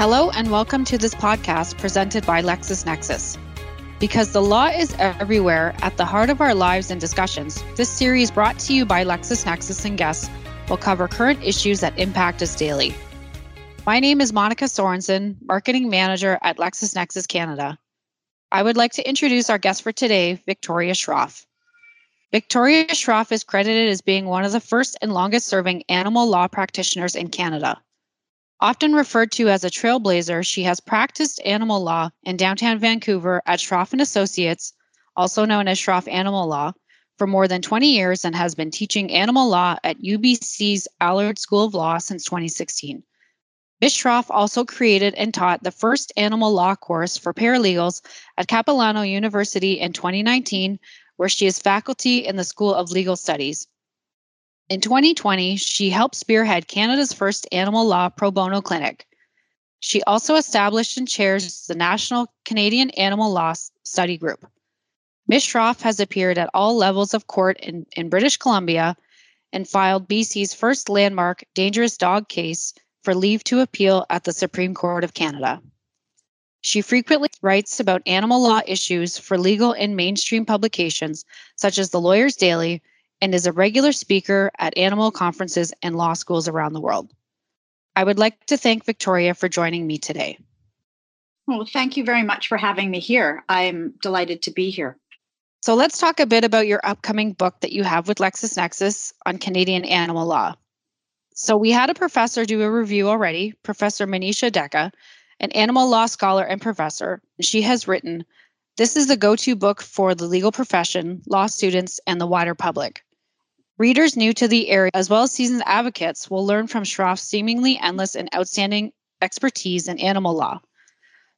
Hello, and welcome to this podcast presented by LexisNexis. Because the law is everywhere, at the heart of our lives and discussions, this series brought to you by LexisNexis and guests will cover current issues that impact us daily. My name is Monica Sorensen, Marketing Manager at LexisNexis Canada. I would like to introduce our guest for today, Victoria Shroff. Victoria Shroff is credited as being one of the first and longest serving animal law practitioners in Canada. Often referred to as a trailblazer, she has practiced animal law in downtown Vancouver at Shroff and Associates, also known as Shroff Animal Law, for more than 20 years and has been teaching animal law at UBC's Allard School of Law since 2016. Ms. Shroff also created and taught the first animal law course for paralegals at Capilano University in 2019, where she is faculty in the School of Legal Studies. In 2020, she helped spearhead Canada's first animal law pro bono clinic. She also established and chairs the National Canadian Animal Law Study Group. Ms. Shroff has appeared at all levels of court in, in British Columbia and filed BC's first landmark dangerous dog case for leave to appeal at the Supreme Court of Canada. She frequently writes about animal law issues for legal and mainstream publications such as the Lawyer's Daily and is a regular speaker at animal conferences and law schools around the world. I would like to thank Victoria for joining me today. Well, thank you very much for having me here. I'm delighted to be here. So, let's talk a bit about your upcoming book that you have with LexisNexis on Canadian animal law. So, we had a professor do a review already, Professor Maneesha Deckha, an animal law scholar and professor. She has written, This is the go to book for the legal profession, law students, and the wider public. Readers new to the area, as well as seasoned advocates, will learn from Shroff's seemingly endless and outstanding expertise in animal law.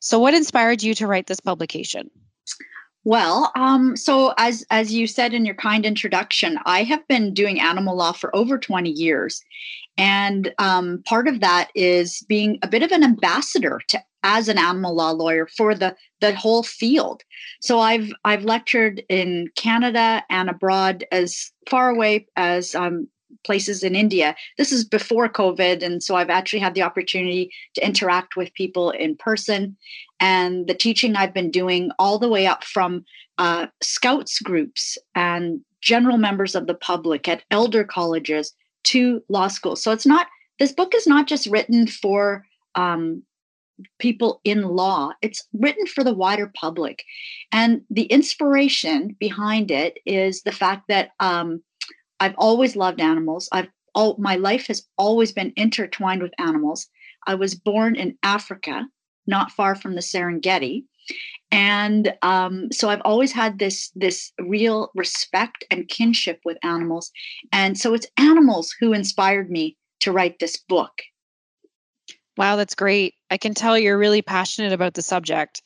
So, what inspired you to write this publication? Well, um, so as as you said in your kind introduction, I have been doing animal law for over 20 years, and um, part of that is being a bit of an ambassador to as an animal law lawyer for the the whole field. So I've I've lectured in Canada and abroad as far away as um, places in India. This is before COVID, and so I've actually had the opportunity to interact with people in person. And the teaching I've been doing all the way up from uh, scouts groups and general members of the public at elder colleges to law schools. So it's not this book is not just written for um, people in law. It's written for the wider public. And the inspiration behind it is the fact that um, I've always loved animals. I've all my life has always been intertwined with animals. I was born in Africa, not far from the Serengeti. And um, so I've always had this this real respect and kinship with animals, and so it's animals who inspired me to write this book. Wow, that's great. I can tell you're really passionate about the subject.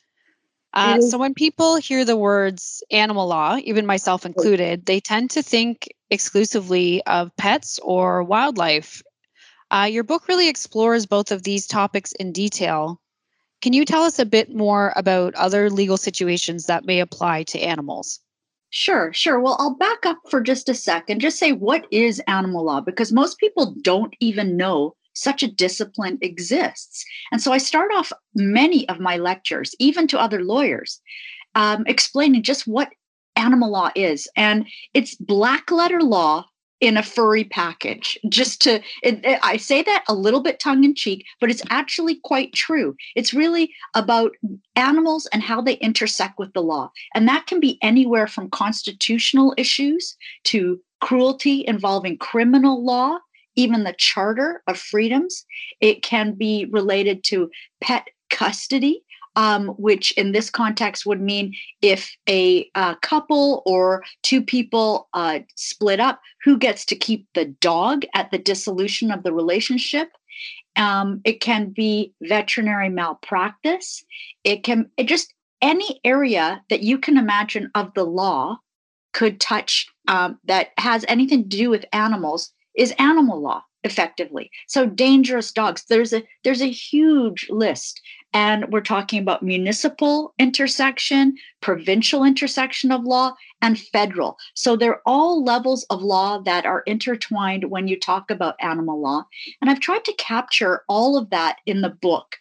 Uh, so, when people hear the words animal law, even myself included, they tend to think exclusively of pets or wildlife. Uh, your book really explores both of these topics in detail. Can you tell us a bit more about other legal situations that may apply to animals? Sure, sure. Well, I'll back up for just a sec and just say what is animal law because most people don't even know such a discipline exists. And so I start off many of my lectures, even to other lawyers, um, explaining just what animal law is. And it's black letter law in a furry package just to it, it, i say that a little bit tongue in cheek but it's actually quite true it's really about animals and how they intersect with the law and that can be anywhere from constitutional issues to cruelty involving criminal law even the Charter of Freedoms. It can be related to pet custody, um, which in this context would mean if a uh, couple or two people uh, split up, who gets to keep the dog at the dissolution of the relationship? Um, it can be veterinary malpractice. It can it just any area that you can imagine of the law could touch um, that has anything to do with animals is animal law effectively. So dangerous dogs. There's a there's a huge list. And we're talking about municipal intersection provincial intersection of law and federal. So they're all levels of law that are intertwined when you talk about animal law. And i've tried to capture all of that in the book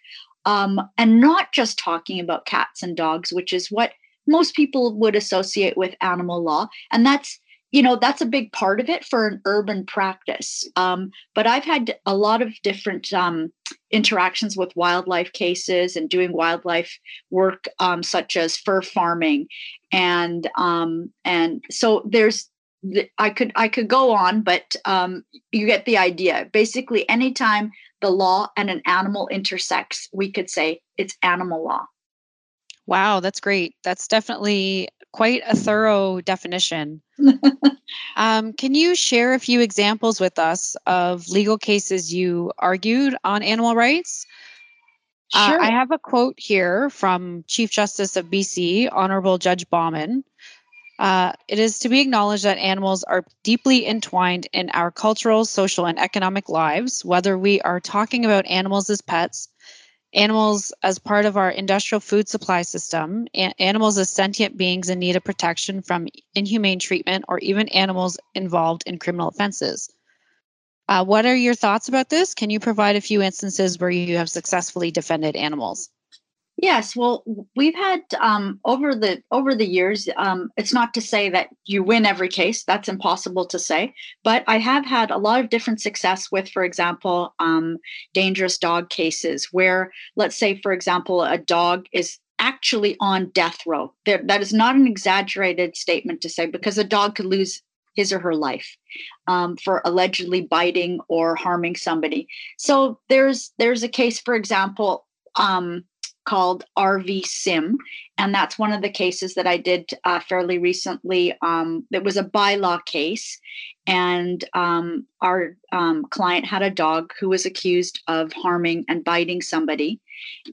um, and not just talking about cats and dogs, which is what most people would associate with animal law. And that's you know that's a big part of it for an urban practice um, but i've had a lot of different um, interactions with wildlife cases and doing wildlife work um, such as fur farming and um, and so there's i could i could go on but um, you get the idea. Basically anytime the law and an animal intersects we could say it's animal law Wow, that's great. That's definitely quite a thorough definition. um, can you share a few examples with us of legal cases you argued on animal rights? Sure. Uh, I have a quote here from Chief Justice of BC, Honorable Judge Bauman. Uh, it is to be acknowledged that animals are deeply entwined in our cultural, social, and economic lives, whether we are talking about animals as pets, animals as part of our industrial food supply system, animals as sentient beings in need of protection from inhumane treatment, or even animals involved in criminal offenses. Uh, what are your thoughts about this? Can you provide a few instances where you have successfully defended animals? Yes, well, we've had um, over the over the years. Um, it's not to say that you win every case; that's impossible to say. But I have had a lot of different success with, for example, um, dangerous dog cases, where, let's say, for example, a dog is actually on death row. There, that is not an exaggerated statement to say, because a dog could lose his or her life um, for allegedly biting or harming somebody. So there's there's a case, for example. Um, called RV Sim. And that's one of the cases that I did uh, fairly recently. Um, it was a bylaw case. And um, our um, client had a dog who was accused of harming and biting somebody.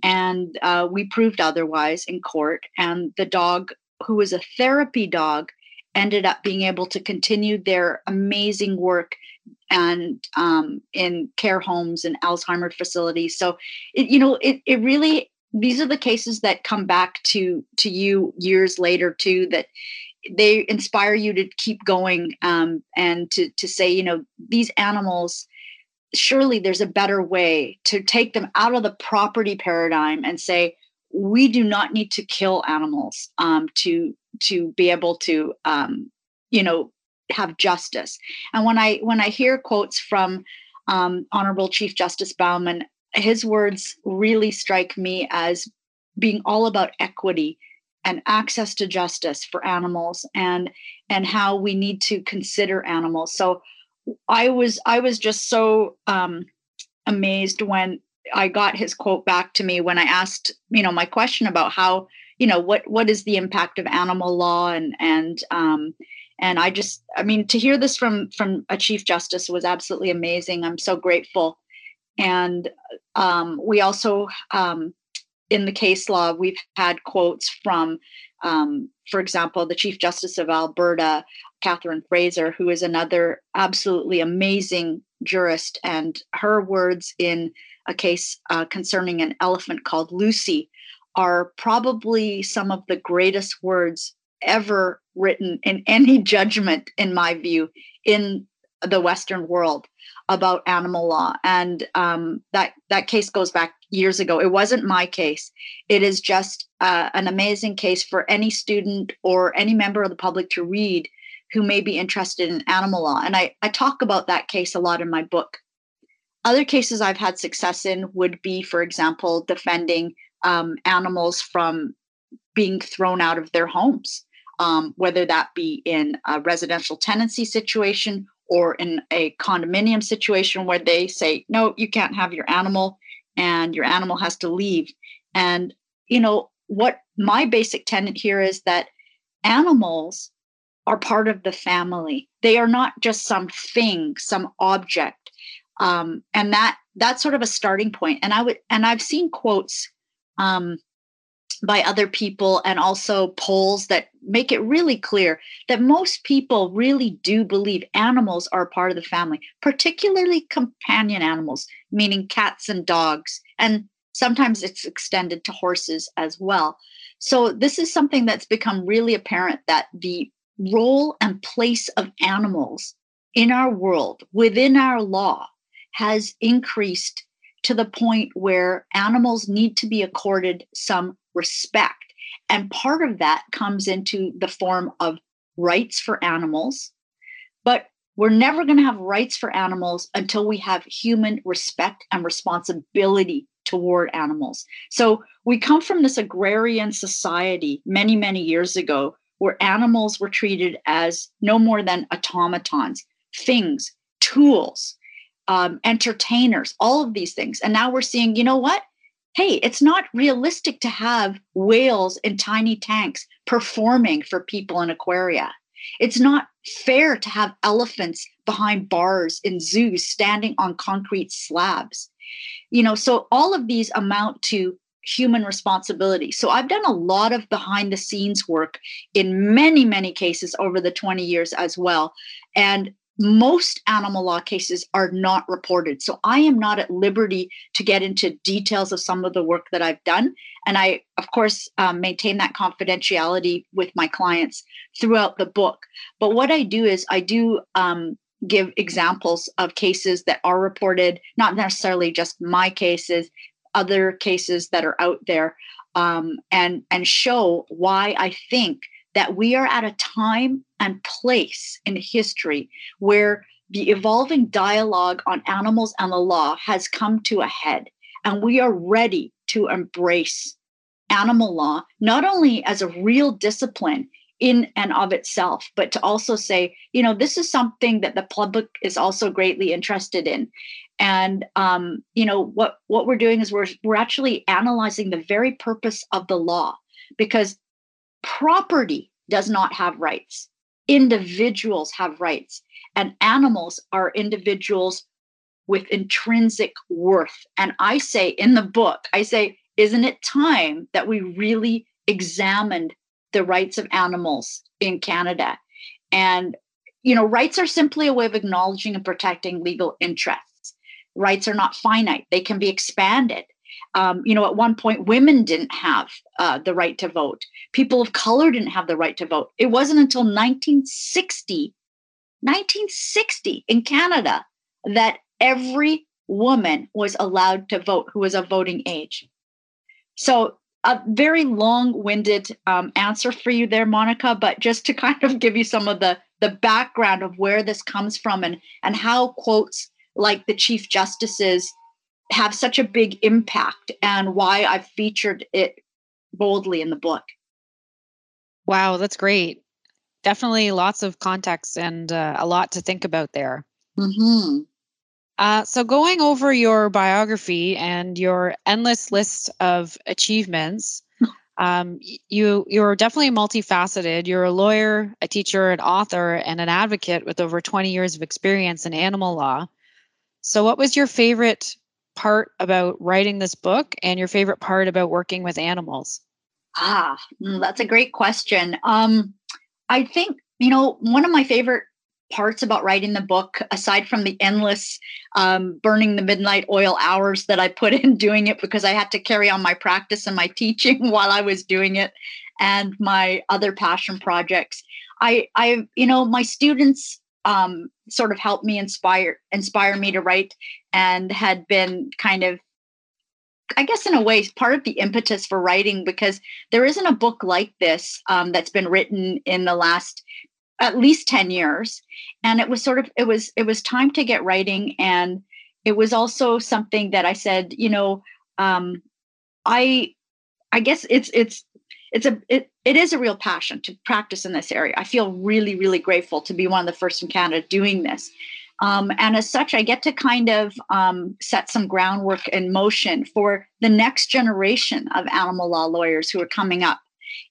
And uh, we proved otherwise in court. And the dog, who was a therapy dog, ended up being able to continue their amazing work and um, in care homes and Alzheimer facilities. So, it, you know, it, it really these are the cases that come back to to you years later too that they inspire you to keep going um, and to to say you know these animals surely there's a better way to take them out of the property paradigm and say we do not need to kill animals um, to to be able to um, you know have justice. And when i when i hear quotes from um, honorable chief justice bauman his words really strike me as being all about equity and access to justice for animals and and how we need to consider animals. So i was i was just so um amazed when i got his quote back to me when i asked you know my question about how you know what what is the impact of animal law and and um and i just i mean to hear this from from a chief justice was absolutely amazing. I'm so grateful and um, we also, um, in the case law, we've had quotes from, um, for example, the Chief Justice of Alberta, Catherine Fraser, who is another absolutely amazing jurist. And her words in a case uh, concerning an elephant called Lucy are probably some of the greatest words ever written in any judgment, in my view, in the Western world about animal law, and um, that that case goes back years ago. It wasn't my case. It is just uh, an amazing case for any student or any member of the public to read who may be interested in animal law. And I, I talk about that case a lot in my book. Other cases I've had success in would be, for example, defending um, animals from being thrown out of their homes, um, whether that be in a residential tenancy situation or in a condominium situation where they say, no, you can't have your animal and your animal has to leave. And, you know, what my basic tenet here is that animals are part of the family. They are not just some thing, some object. Um, and that that's sort of a starting point. And I would and I've seen quotes um, by other people and also polls that make it really clear that most people really do believe animals are part of the family, particularly companion animals, meaning cats and dogs. And sometimes it's extended to horses as well. So, this is something that's become really apparent that the role and place of animals in our world, within our law, has increased to the point where animals need to be accorded some respect. And part of that comes into the form of rights for animals. But we're never going to have rights for animals until we have human respect and responsibility toward animals. So we come from this agrarian society many, many years ago where animals were treated as no more than automatons, things, tools, um, entertainers, all of these things. And now we're seeing, you know what? Hey, it's not realistic to have whales in tiny tanks performing for people in aquaria. It's not fair to have elephants behind bars in zoos standing on concrete slabs. You know, so all of these amount to human responsibility. So I've done a lot of behind the scenes work in many, many cases over the 20 years as well. And most animal law cases are not reported. So I am not at liberty to get into details of some of the work that I've done. And I, of course, um, maintain that confidentiality with my clients throughout the book. But what I do is I do um, give examples of cases that are reported, not necessarily just my cases, other cases that are out there, um, and and show why I think that we are at a time and place in history where the evolving dialogue on animals and the law has come to a head. And we are ready to embrace animal law, not only as a real discipline in and of itself, but to also say, you know, this is something that the public is also greatly interested in. And um, you know what what we're doing is we're we're actually analyzing the very purpose of the law because property does not have rights. Individuals have rights, and animals are individuals with intrinsic worth. And I say in the book, I say, isn't it time that we really examined the rights of animals in Canada? And, you know, rights are simply a way of acknowledging and protecting legal interests. Rights are not finite, they can be expanded. Um, you know, at one point, women didn't have uh, the right to vote. People of color didn't have the right to vote. It wasn't until 1960, 1960 in Canada, that every woman was allowed to vote who was of voting age. So, a very long-winded um, answer for you there, Monica. But just to kind of give you some of the the background of where this comes from and and how quotes like the Chief Justice's have such a big impact and why I've featured it boldly in the book. Wow, that's great. Definitely lots of context and uh, a lot to think about there. Mm-hmm. Uh, so, going over your biography and your endless list of achievements, um, you you're definitely multifaceted. You're a lawyer, a teacher, an author, and an advocate with over 20 years of experience in animal law. So, what was your favorite part about writing this book and your favorite part about working with animals? Ah, mm, that's a great question. Um, I think, you know, one of my favorite parts about writing the book, aside from the endless um, burning the midnight oil hours that I put in doing it because I had to carry on my practice and my teaching while I was doing it, and my other passion projects. I, I, you know, my students um, sort of helped me inspire inspire me to write and had been kind of I guess in a way part of the impetus for writing because there isn't a book like this um, that's been written in the last at least 10 years. And it was sort of it was it was time to get writing. And it was also something that I said you know um, I I guess it's it's it's a it, it is a real passion to practice in this area. I feel really, really grateful to be one of the first in Canada doing this. Um, and as such, I get to kind of um, set some groundwork in motion for the next generation of animal law lawyers who are coming up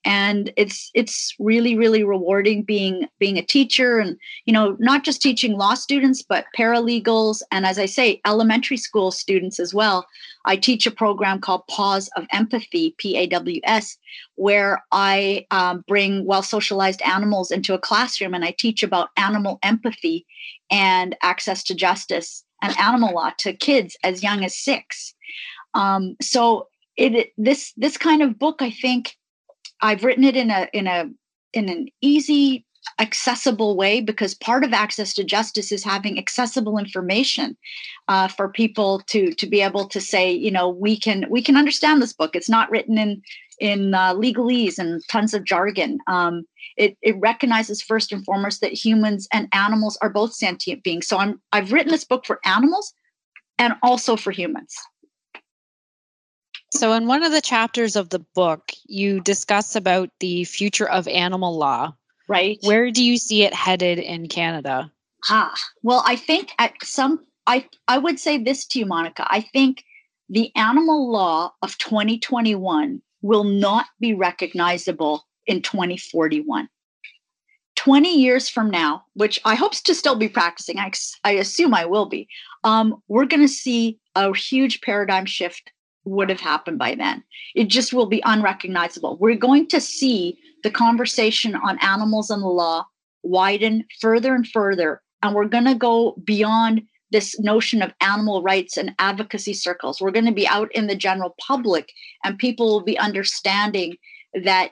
and it's it's really really rewarding being being a teacher and you know not just teaching law students but paralegals and as i say elementary school students as well i teach a program called paws of empathy p-a-w-s where i um, bring well socialized animals into a classroom and i teach about animal empathy and access to justice and animal law to kids as young as six. Um, so it this this kind of book i think I've written it in a in a in an easy accessible way because part of access to justice is having accessible information uh, for people to to be able to say you know we can we can understand this book. It's not written in in uh, legalese and tons of jargon. Um, it, it recognizes first and foremost that humans and animals are both sentient beings. So i'm i've written this book for animals and also for humans. So in one of the chapters of the book you discuss about the future of animal law right? Where do you see it headed in Canada? Ah, well, I think at some I I would say this to you, Monica. I think the animal law of 2021 will not be recognizable in 2041. 20 years from now, which I hope to still be practicing, I, I assume I will be, um, we're going to see a huge paradigm shift would have happened by then. It just will be unrecognizable. We're going to see the conversation on animals and the law widen further and further. And we're going to go beyond this notion of animal rights and advocacy circles. We're going to be out in the general public, and people will be understanding that,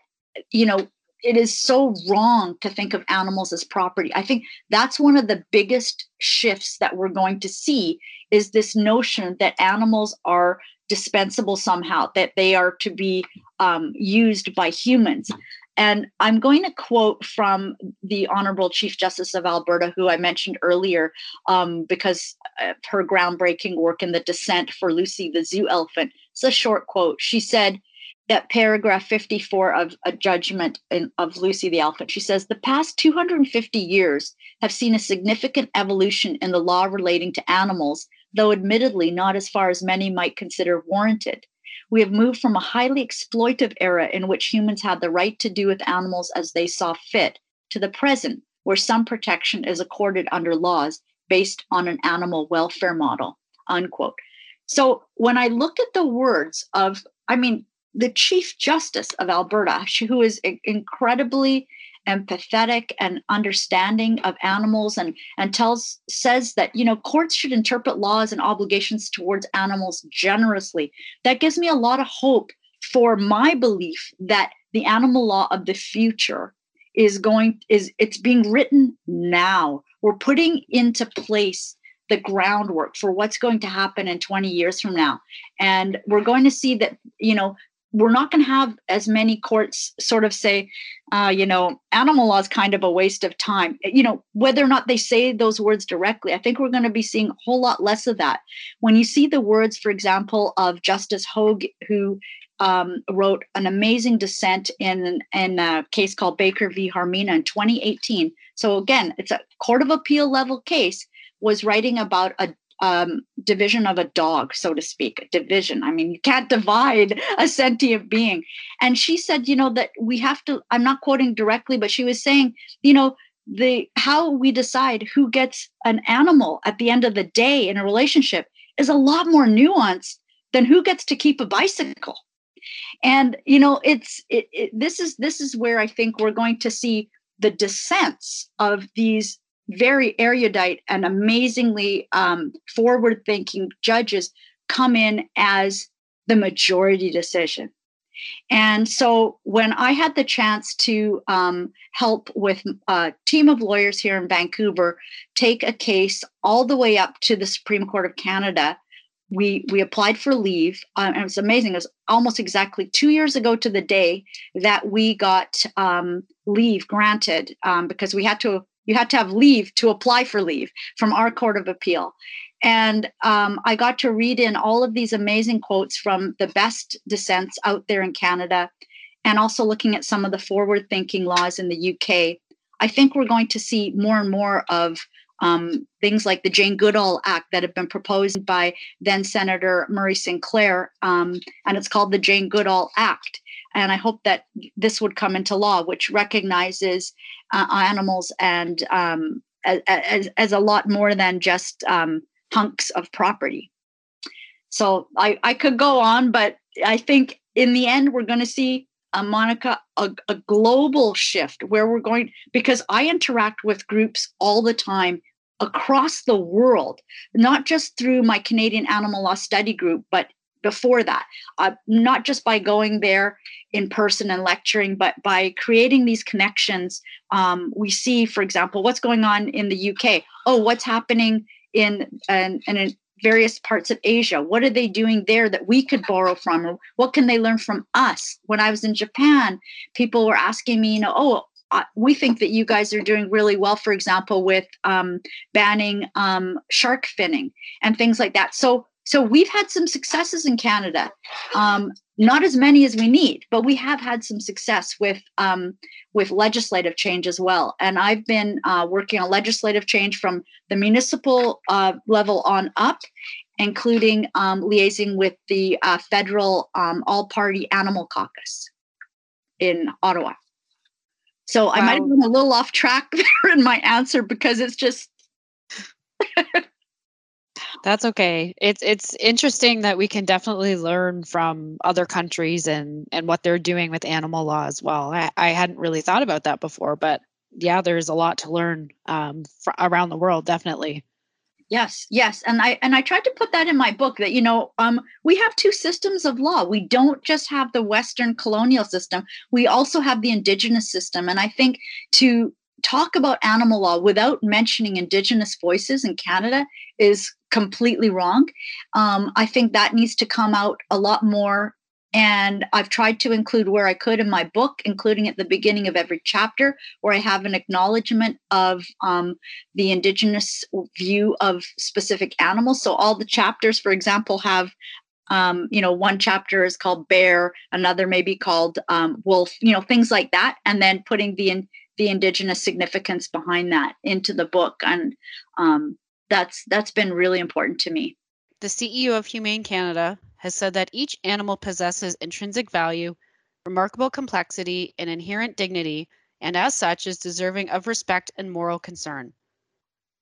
you know, it is so wrong to think of animals as property. I think that's one of the biggest shifts that we're going to see is this notion that animals are dispensable somehow, that they are to be um, used by humans. And I'm going to quote from the Honorable Chief Justice of Alberta, who I mentioned earlier, um, because of her groundbreaking work in the dissent for Lucy the zoo elephant. It's a short quote. She said, at paragraph 54 of a judgment in, of Lucy the elephant, she says, The past 250 years have seen a significant evolution in the law relating to animals, though admittedly not as far as many might consider warranted. We have moved from a highly exploitive era in which humans had the right to do with animals as they saw fit to the present, where some protection is accorded under laws based on an animal welfare model. Unquote. So when I look at the words of, I mean, the Chief Justice of Alberta, who is incredibly empathetic and understanding of animals and and tells says that you know courts should interpret laws and obligations towards animals generously. That gives me a lot of hope for my belief that the animal law of the future is going is it's being written now. We're putting into place the groundwork for what's going to happen in 20 years from now. And we're going to see that you know we're not going to have as many courts sort of say, uh, you know, animal law is kind of a waste of time. You know, whether or not they say those words directly, I think we're going to be seeing a whole lot less of that. When you see the words, for example, of Justice Hoegg, who um, wrote an amazing dissent in, in a case called Baker v. Harmina in 2018. So again, it's a court of appeal level case was writing about a um, division of a dog, so to speak, division. I mean, you can't divide a sentient being. And she said, you know, that we have to, I'm not quoting directly, but she was saying, you know, the how we decide who gets an animal at the end of the day in a relationship is a lot more nuanced than who gets to keep a bicycle and you know it's it, it, this is this is where i think we're going to see the dissents of these very erudite and amazingly um, forward thinking judges come in as the majority decision. And so when I had the chance to um, help with a team of lawyers here in Vancouver take a case all the way up to the Supreme Court of Canada, we we applied for leave. Um, and it was amazing. It was almost exactly two years ago to the day that we got um, leave granted um, because we had to you had to have leave to apply for leave from our court of appeal. And um, i got to read in all of these amazing quotes from the best dissents out there in canada and also looking at some of the forward thinking laws in the uk i think we're going to see more and more of um, things like the Jane Goodall Act that have been proposed by then Senator Murray Sinclair, um, and it's called the Jane Goodall Act. And I hope that this would come into law, which recognizes uh, animals and um, as, as, a lot more than just um, hunks of property. So I, I could go on, but I think in the end, we're going to see, uh, Monica, a, a global shift where we're going, because I interact with groups all the time across the world, not just through my Canadian Animal Law Study Group, but before that, uh, not just by going there in person and lecturing, but by creating these connections. Um, we see, for example, what's going on in the UK. Oh, what's happening in and in various parts of Asia? What are they doing there that we could borrow from? Or what can they learn from us? When I was in Japan, people were asking me, you know, oh, uh, we think that you guys are doing really well, for example, with um, banning um, shark finning and things like that. So so we've had some successes in Canada, um, not as many as we need, but we have had some success with um, with legislative change as well. And I've been uh, working on legislative change from the municipal uh, level on up, including um, liaising with the uh, federal um, all party animal caucus in Ottawa. So wow. I might have been a little off track there in my answer because it's just That's okay. It's it's interesting that we can definitely learn from other countries and and what they're doing with animal law as well. I, I hadn't really thought about that before, but yeah, there's a lot to learn um, fr- around the world, definitely. Yes, yes, and I and I tried to put that in my book that you know um, we have two systems of law. We don't just have the Western colonial system; we also have the Indigenous system. And I think to talk about animal law without mentioning Indigenous voices in Canada is completely wrong. Um, I think that needs to come out a lot more. And I've tried to include where I could in my book, including at the beginning of every chapter, where I have an acknowledgement of um, the Indigenous view of specific animals. So all the chapters, for example, have um, you know, one chapter is called bear, another may be called um, wolf, you know, things like that, and then putting the in, the indigenous significance behind that into the book, and um, that's that's been really important to me. The CEO of Humane Canada has said that each animal possesses intrinsic value, remarkable complexity, and inherent dignity, and as such is deserving of respect and moral concern.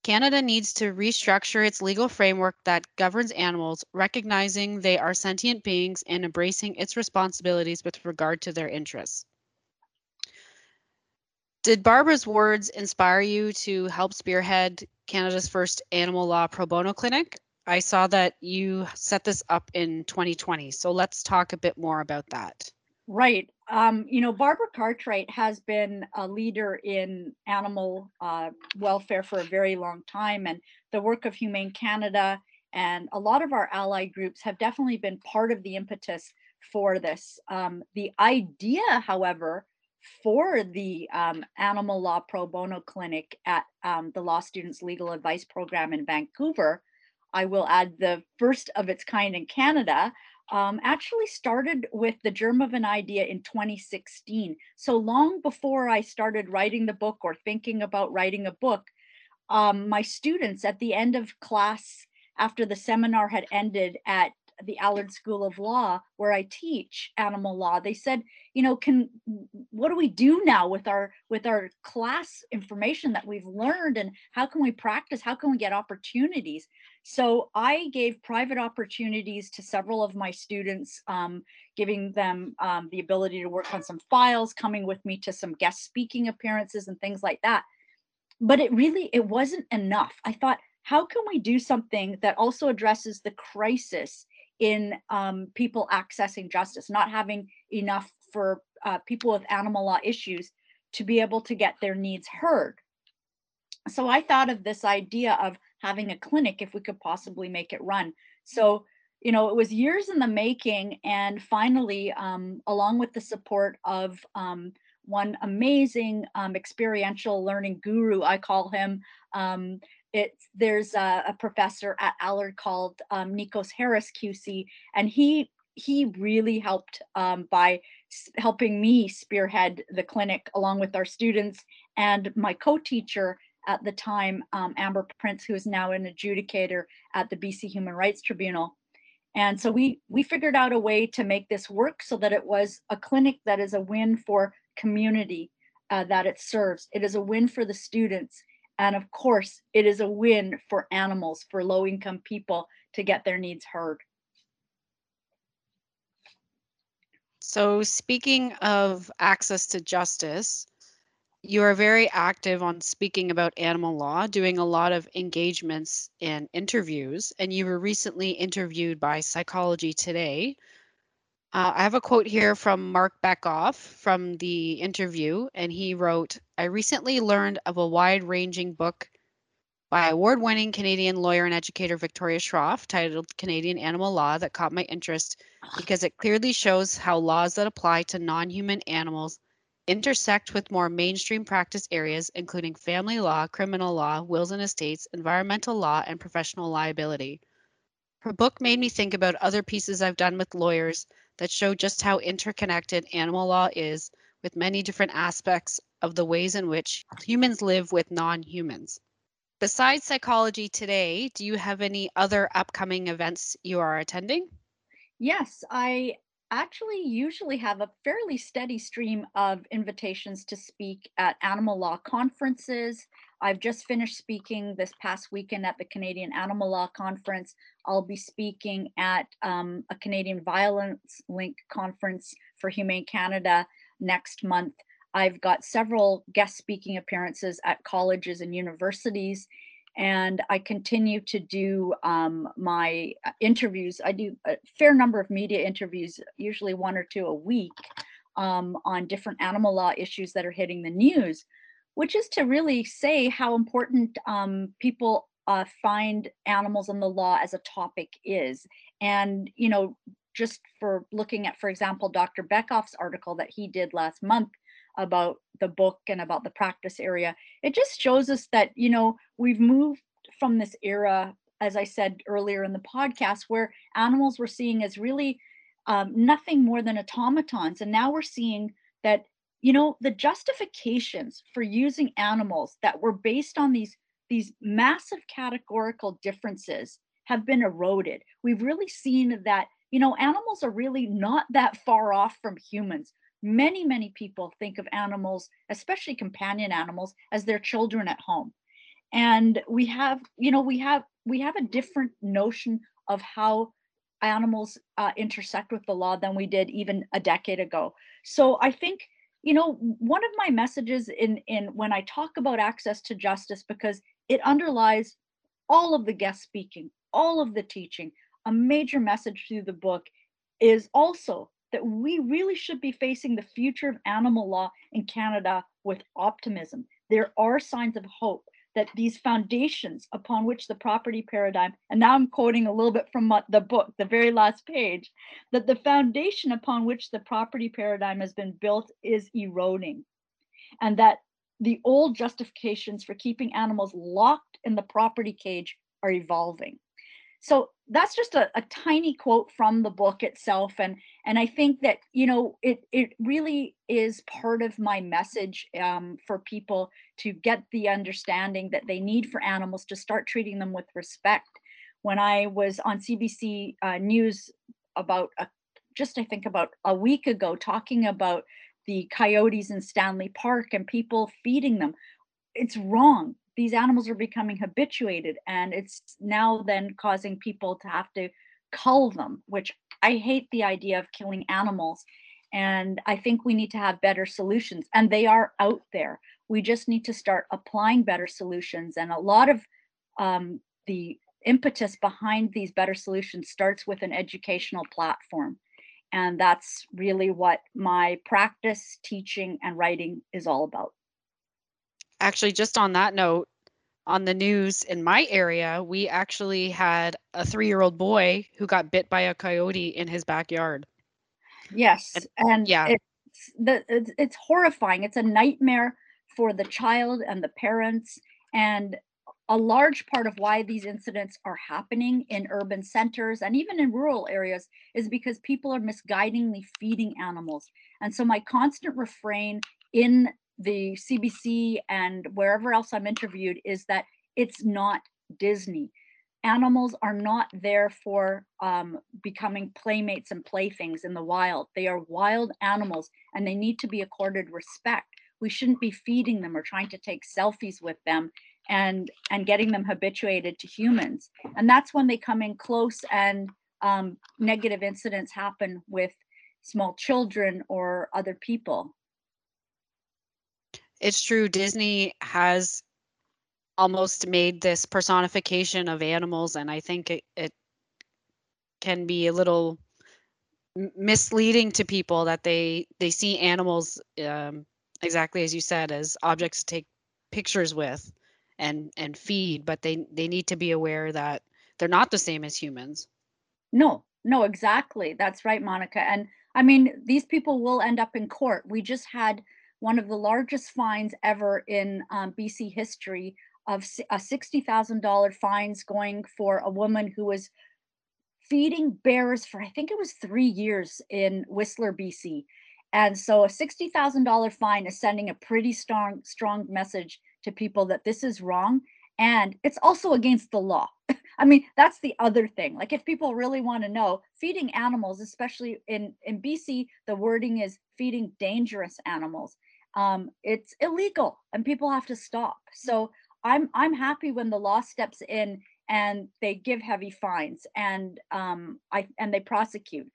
Canada needs to restructure its legal framework that governs animals, recognizing they are sentient beings and embracing its responsibilities with regard to their interests. Did Barbara's words inspire you to help spearhead Canada's first animal law pro bono clinic? I saw that you set this up in 2020. So let's talk a bit more about that. Right. Um, you know, Barbara Cartwright has been a leader in animal uh, welfare for a very long time, and the work of Humane Canada and a lot of our ally groups have definitely been part of the impetus for this. Um, the idea, however, for the um, animal law pro bono clinic at um, the Law Students Legal Advice Program in Vancouver, I will add the first of its kind in Canada, um, actually started with the germ of an idea in 2016. So long before I started writing the book or thinking about writing a book, um, my students at the end of class, after the seminar had ended at the Allard School of Law where I teach animal law. They said, you know, can what do we do now with our with our class information that we've learned and how can we practice? How can we get opportunities? So I gave private opportunities to several of my students, um, giving them um, the ability to work on some files, coming with me to some guest speaking appearances and things like that. But it really it wasn't enough. I thought how can we do something that also addresses the crisis in um, people accessing justice, not having enough for uh, people with animal law issues to be able to get their needs heard. So I thought of this idea of having a clinic if we could possibly make it run. So, you know, it was years in the making. And finally, um, along with the support of um, one amazing um, experiential learning guru, I call him, um, it's there's a, a, professor at Allard called um, Nikos Harris QC, and he he really helped um, by helping me spearhead the clinic along with our students and my co-teacher at the time, um, Amber Prince, who is now an adjudicator at the BC Human Rights Tribunal. And so we we figured out a way to make this work so that it was a clinic that is a win for community uh, that it serves. It is a win for the students and of course, it is a win for animals, for low income people to get their needs heard. So, speaking of access to justice, you are very active on speaking about animal law, doing a lot of engagements and interviews, and you were recently interviewed by Psychology Today. Uh, I have a quote here from Marc Bekoff from the interview, and he wrote I recently learned of a wide ranging book by award winning Canadian lawyer and educator Victoria Shroff titled Canadian Animal Law that caught my interest because it clearly shows how laws that apply to non human animals intersect with more mainstream practice areas, including family law, criminal law, wills and estates, environmental law, and professional liability. Her book made me think about other pieces I've done with lawyers that show just how interconnected animal law is with many different aspects of the ways in which humans live with non humans. Besides psychology today, do you have any other upcoming events you are attending? Yes, I actually usually have a fairly steady stream of invitations to speak at animal law conferences. I've just finished speaking this past weekend at the Canadian Animal Law Conference. I'll be speaking at um, a Canadian Violence Link conference for Humane Canada next month. I've got several guest speaking appearances at colleges and universities and I continue to do um, my uh, interviews. I do a fair number of media interviews, usually one or two a week, um, on different animal law issues that are hitting the news, which is to really say how important um, people uh, find animals and the law as a topic is. And, you know, just for looking at, for example, Dr. Bekoff's article that he did last month about the book and about the practice area it just shows us that you know we've moved from this era as i said earlier in the podcast where animals were seeing as really um, nothing more than automatons and now we're seeing that you know the justifications for using animals that were based on these these massive categorical differences have been eroded. We've really seen that you know animals are really not that far off from humans. Many many people think of animals especially companion animals as their children at home. And we have you know we have we have a different notion of how animals uh, intersect with the law than we did even a decade ago. So i think you know one of my messages in in when i talk about access to justice because it underlies all of the guest speaking all of the teaching a major message through the book is also that we really should be facing the future of animal law in Canada with optimism. There are signs of hope that these foundations upon which the property paradigm, and now I'm quoting a little bit from the book, the very last page, that the foundation upon which the property paradigm has been built is eroding. And that the old justifications for keeping animals locked in the property cage are evolving so that's just a, a tiny quote from the book itself and and i think that you know it it really is part of my message um, for people to get the understanding that they need for animals to start treating them with respect. When i was on cbc uh, news about a, just i think about a week ago talking about the coyotes in stanley park and people feeding them it's wrong these animals are becoming habituated and it's now then causing people to have to cull them which i hate the idea of killing animals and i think we need to have better solutions and they are out there. We just need to start applying better solutions and a lot of um, the impetus behind these better solutions starts with an educational platform and that's really what my practice teaching and writing is all about actually, just on that note, on the news in my area, we actually had a three year old boy who got bit by a coyote in his backyard. Yes. And, and yeah, it's, the, it's, it's horrifying. It's a nightmare for the child and the parents. And a large part of why these incidents are happening in urban centers and even in rural areas is because people are misguidingly feeding animals. And so, my constant refrain in the CBC and wherever else I'm interviewed is that it's not Disney. Animals are not there for um, becoming playmates and playthings in the wild. They are wild animals and they need to be accorded respect. We shouldn't be feeding them or trying to take selfies with them and and getting them habituated to humans. And that's when they come in close and um, negative incidents happen with small children or other people. It's true. Disney has almost made this personification of animals, and I think it, it can be a little misleading to people that they they see animals um, exactly as you said as objects to take pictures with and and feed but they they need to be aware that they're not the same as humans no no exactly that's right monica and i mean these people will end up in court we just had one of the largest fines ever in um, bc history of a $60000 fines going for a woman who was feeding bears for I think it was three years in Whistler, BC. And so a $60,000 fine is sending a pretty strong, strong message to people that this is wrong. And it's also against the law. I mean, that's the other thing. Like if people really want to know, feeding animals, especially in, in BC, the wording is feeding dangerous animals. Um, it's illegal and people have to stop. So I'm I'm happy when the law steps in and they give heavy fines and um, I and they prosecute.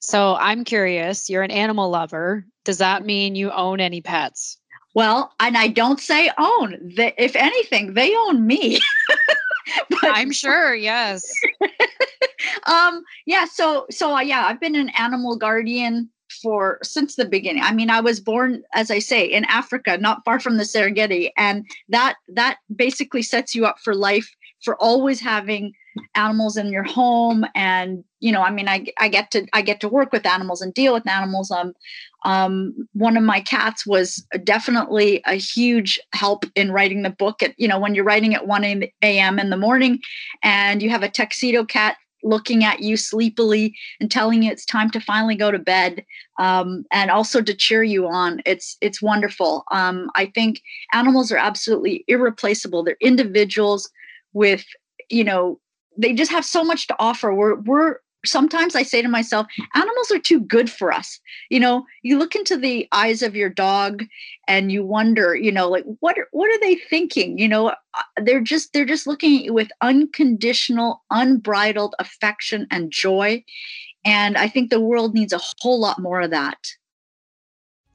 So I'm curious. You're an animal lover. Does that mean you own any pets? Well, and I don't say own. They, if anything, they own me. but, I'm sure. Yes. um. Yeah. So. So. Uh, yeah. I've been an animal guardian for since the beginning. I mean, I was born, as I say, in Africa, not far from the Serengeti, and that that basically sets you up for life for always having animals in your home and you know i mean i, I get to i get to work with animals and deal with animals um, um one of my cats was definitely a huge help in writing the book at you know when you're writing at 1 a.m in the morning and you have a tuxedo cat looking at you sleepily and telling you it's time to finally go to bed um, and also to cheer you on. It's it's wonderful. Um, i think animals are absolutely irreplaceable. They're individuals with you know they just have so much to offer. We're we're sometimes i say to myself animals are too good for us. You know you look into the eyes of your dog and you wonder you know like what what are they thinking? You know uh, they're just they're just looking at you with unconditional unbridled affection and joy. And i think the world needs a whole lot more of that.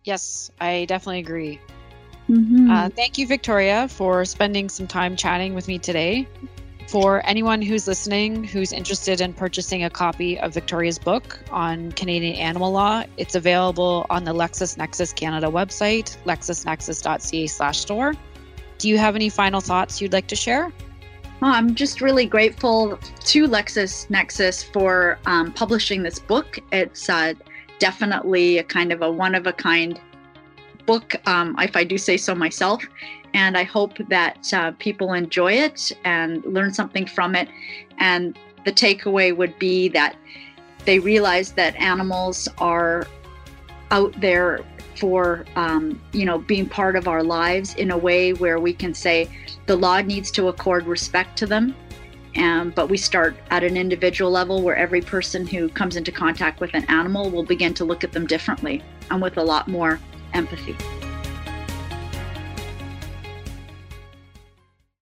Yes i definitely agree. Mm-hmm. Uh, thank you, Victoria, for spending some time chatting with me today. For anyone who's listening who's interested in purchasing a copy of Victoria's book on Canadian animal law, it's available on the LexisNexis Canada website, lexisnexis.ca slash store. Do you have any final thoughts you'd like to share? Oh, I'm just really grateful to LexisNexis for um, publishing this book. It's uh, definitely a kind of a one of a kind book, um, if I do say so myself. And I hope that uh, people enjoy it and learn something from it. And the takeaway would be that they realize that animals are out there for um, you know being part of our lives in a way where we can say the law needs to accord respect to them um, but we start at an individual level where every person who comes into contact with an animal will begin to look at them differently and with a lot more empathy.